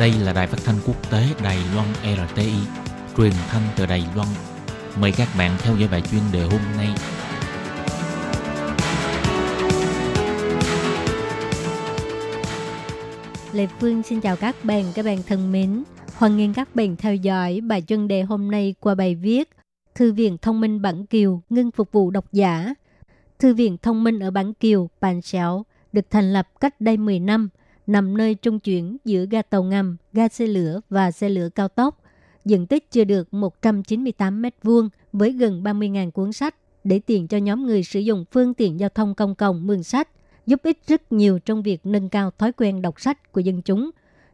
Đây là đài phát thanh quốc tế Đài Loan RTI, truyền thanh từ Đài Loan. Mời các bạn theo dõi bài chuyên đề hôm nay. Lê Phương xin chào các bạn, các bạn thân mến. Hoan nghênh các bạn theo dõi bài chuyên đề hôm nay qua bài viết Thư viện thông minh Bản Kiều ngưng phục vụ độc giả. Thư viện thông minh ở Bản Kiều, Bàn Xéo được thành lập cách đây 10 năm, nằm nơi trung chuyển giữa ga tàu ngầm, ga xe lửa và xe lửa cao tốc. Diện tích chưa được 198 mét vuông với gần 30.000 cuốn sách để tiện cho nhóm người sử dụng phương tiện giao thông công cộng mượn sách, giúp ích rất nhiều trong việc nâng cao thói quen đọc sách của dân chúng.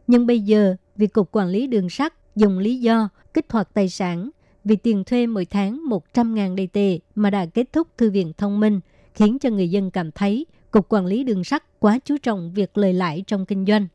Nhưng bây giờ, việc Cục Quản lý Đường sắt dùng lý do kích hoạt tài sản vì tiền thuê mỗi tháng 100.000 đầy tệ mà đã kết thúc thư viện thông minh, khiến cho người dân cảm thấy Cục Quản lý Đường sắt quá chú trọng việc lời lãi trong kinh doanh.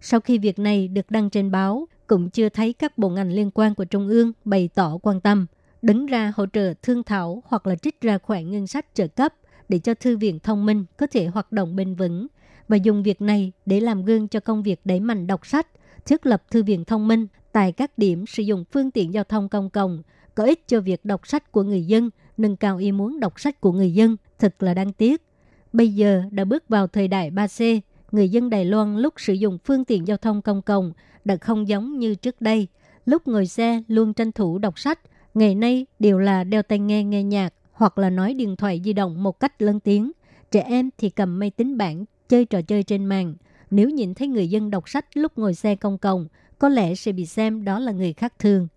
Sau khi việc này được đăng trên báo, cũng chưa thấy các bộ ngành liên quan của Trung ương bày tỏ quan tâm, đứng ra hỗ trợ thương thảo hoặc là trích ra khoản ngân sách trợ cấp để cho thư viện thông minh có thể hoạt động bền vững và dùng việc này để làm gương cho công việc đẩy mạnh đọc sách, thiết lập thư viện thông minh tại các điểm sử dụng phương tiện giao thông công cộng, có ích cho việc đọc sách của người dân, nâng cao ý muốn đọc sách của người dân, thật là đáng tiếc. Bây giờ đã bước vào thời đại 3C, người dân Đài Loan lúc sử dụng phương tiện giao thông công cộng đã không giống như trước đây. Lúc ngồi xe luôn tranh thủ đọc sách, ngày nay đều là đeo tai nghe nghe nhạc hoặc là nói điện thoại di động một cách lớn tiếng. Trẻ em thì cầm máy tính bảng chơi trò chơi trên mạng. Nếu nhìn thấy người dân đọc sách lúc ngồi xe công cộng, có lẽ sẽ bị xem đó là người khác thường.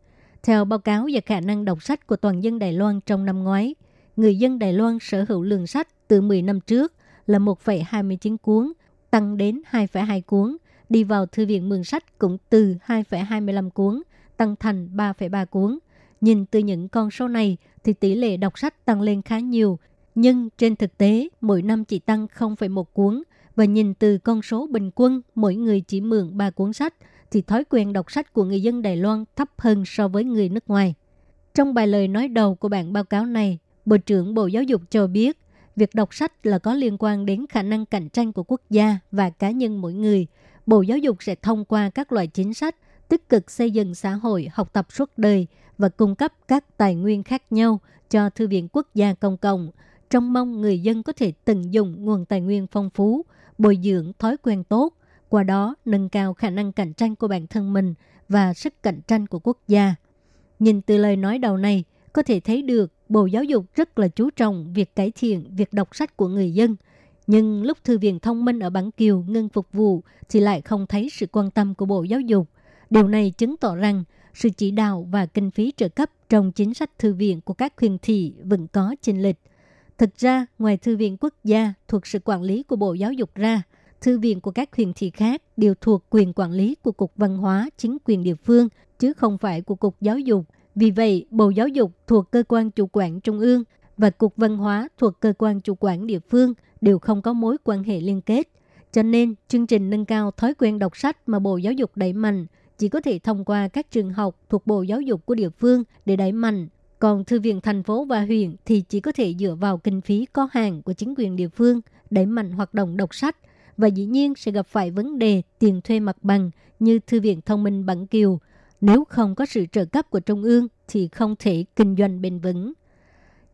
Theo báo cáo về khả năng đọc sách của toàn dân Đài Loan trong năm ngoái, người dân Đài Loan sở hữu lượng sách từ 10 năm trước là 1,29 cuốn, tăng đến 2,2 cuốn, đi vào thư viện mượn sách cũng từ 2,25 cuốn, tăng thành 3,3 cuốn. Nhìn từ những con số này thì tỷ lệ đọc sách tăng lên khá nhiều, nhưng trên thực tế mỗi năm chỉ tăng 0,1 cuốn và nhìn từ con số bình quân mỗi người chỉ mượn 3 cuốn sách thì thói quen đọc sách của người dân Đài Loan thấp hơn so với người nước ngoài. Trong bài lời nói đầu của bản báo cáo này, Bộ trưởng Bộ Giáo dục cho biết việc đọc sách là có liên quan đến khả năng cạnh tranh của quốc gia và cá nhân mỗi người. Bộ Giáo dục sẽ thông qua các loại chính sách tích cực xây dựng xã hội học tập suốt đời và cung cấp các tài nguyên khác nhau cho Thư viện Quốc gia Công cộng, trong mong người dân có thể tận dụng nguồn tài nguyên phong phú, bồi dưỡng thói quen tốt, qua đó nâng cao khả năng cạnh tranh của bản thân mình và sức cạnh tranh của quốc gia. Nhìn từ lời nói đầu này, có thể thấy được Bộ Giáo dục rất là chú trọng việc cải thiện việc đọc sách của người dân. Nhưng lúc Thư viện Thông minh ở Bản Kiều ngưng phục vụ thì lại không thấy sự quan tâm của Bộ Giáo dục. Điều này chứng tỏ rằng sự chỉ đạo và kinh phí trợ cấp trong chính sách thư viện của các huyện thị vẫn có chênh lịch. Thực ra, ngoài Thư viện Quốc gia thuộc sự quản lý của Bộ Giáo dục ra, thư viện của các huyện thị khác đều thuộc quyền quản lý của Cục Văn hóa, chính quyền địa phương, chứ không phải của Cục Giáo dục – vì vậy, Bộ Giáo dục thuộc cơ quan chủ quản trung ương và Cục Văn hóa thuộc cơ quan chủ quản địa phương đều không có mối quan hệ liên kết. Cho nên, chương trình nâng cao thói quen đọc sách mà Bộ Giáo dục đẩy mạnh chỉ có thể thông qua các trường học thuộc Bộ Giáo dục của địa phương để đẩy mạnh. Còn thư viện thành phố và huyện thì chỉ có thể dựa vào kinh phí có hàng của chính quyền địa phương đẩy mạnh hoạt động đọc sách và dĩ nhiên sẽ gặp phải vấn đề tiền thuê mặt bằng như Thư viện Thông minh Bản Kiều, nếu không có sự trợ cấp của Trung ương thì không thể kinh doanh bền vững.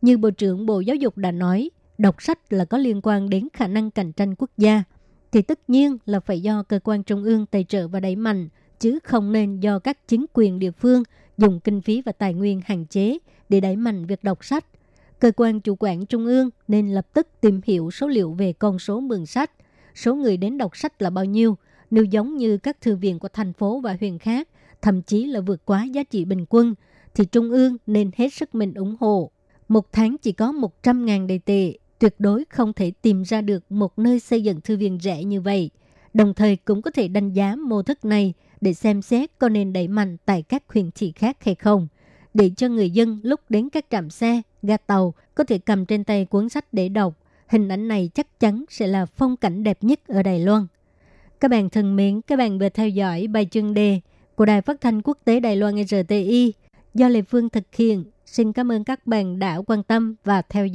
Như Bộ trưởng Bộ Giáo dục đã nói, đọc sách là có liên quan đến khả năng cạnh tranh quốc gia, thì tất nhiên là phải do cơ quan trung ương tài trợ và đẩy mạnh, chứ không nên do các chính quyền địa phương dùng kinh phí và tài nguyên hạn chế để đẩy mạnh việc đọc sách. Cơ quan chủ quản trung ương nên lập tức tìm hiểu số liệu về con số mượn sách, số người đến đọc sách là bao nhiêu, nếu giống như các thư viện của thành phố và huyện khác thậm chí là vượt quá giá trị bình quân, thì Trung ương nên hết sức mình ủng hộ. Một tháng chỉ có 100.000 đầy tệ, tuyệt đối không thể tìm ra được một nơi xây dựng thư viện rẻ như vậy. Đồng thời cũng có thể đánh giá mô thức này để xem xét có nên đẩy mạnh tại các huyện thị khác hay không. Để cho người dân lúc đến các trạm xe, ga tàu có thể cầm trên tay cuốn sách để đọc. Hình ảnh này chắc chắn sẽ là phong cảnh đẹp nhất ở Đài Loan. Các bạn thân mến, các bạn vừa theo dõi bài chương đề của Đài Phát thanh Quốc tế Đài Loan RTI do Lê Phương thực hiện. Xin cảm ơn các bạn đã quan tâm và theo dõi.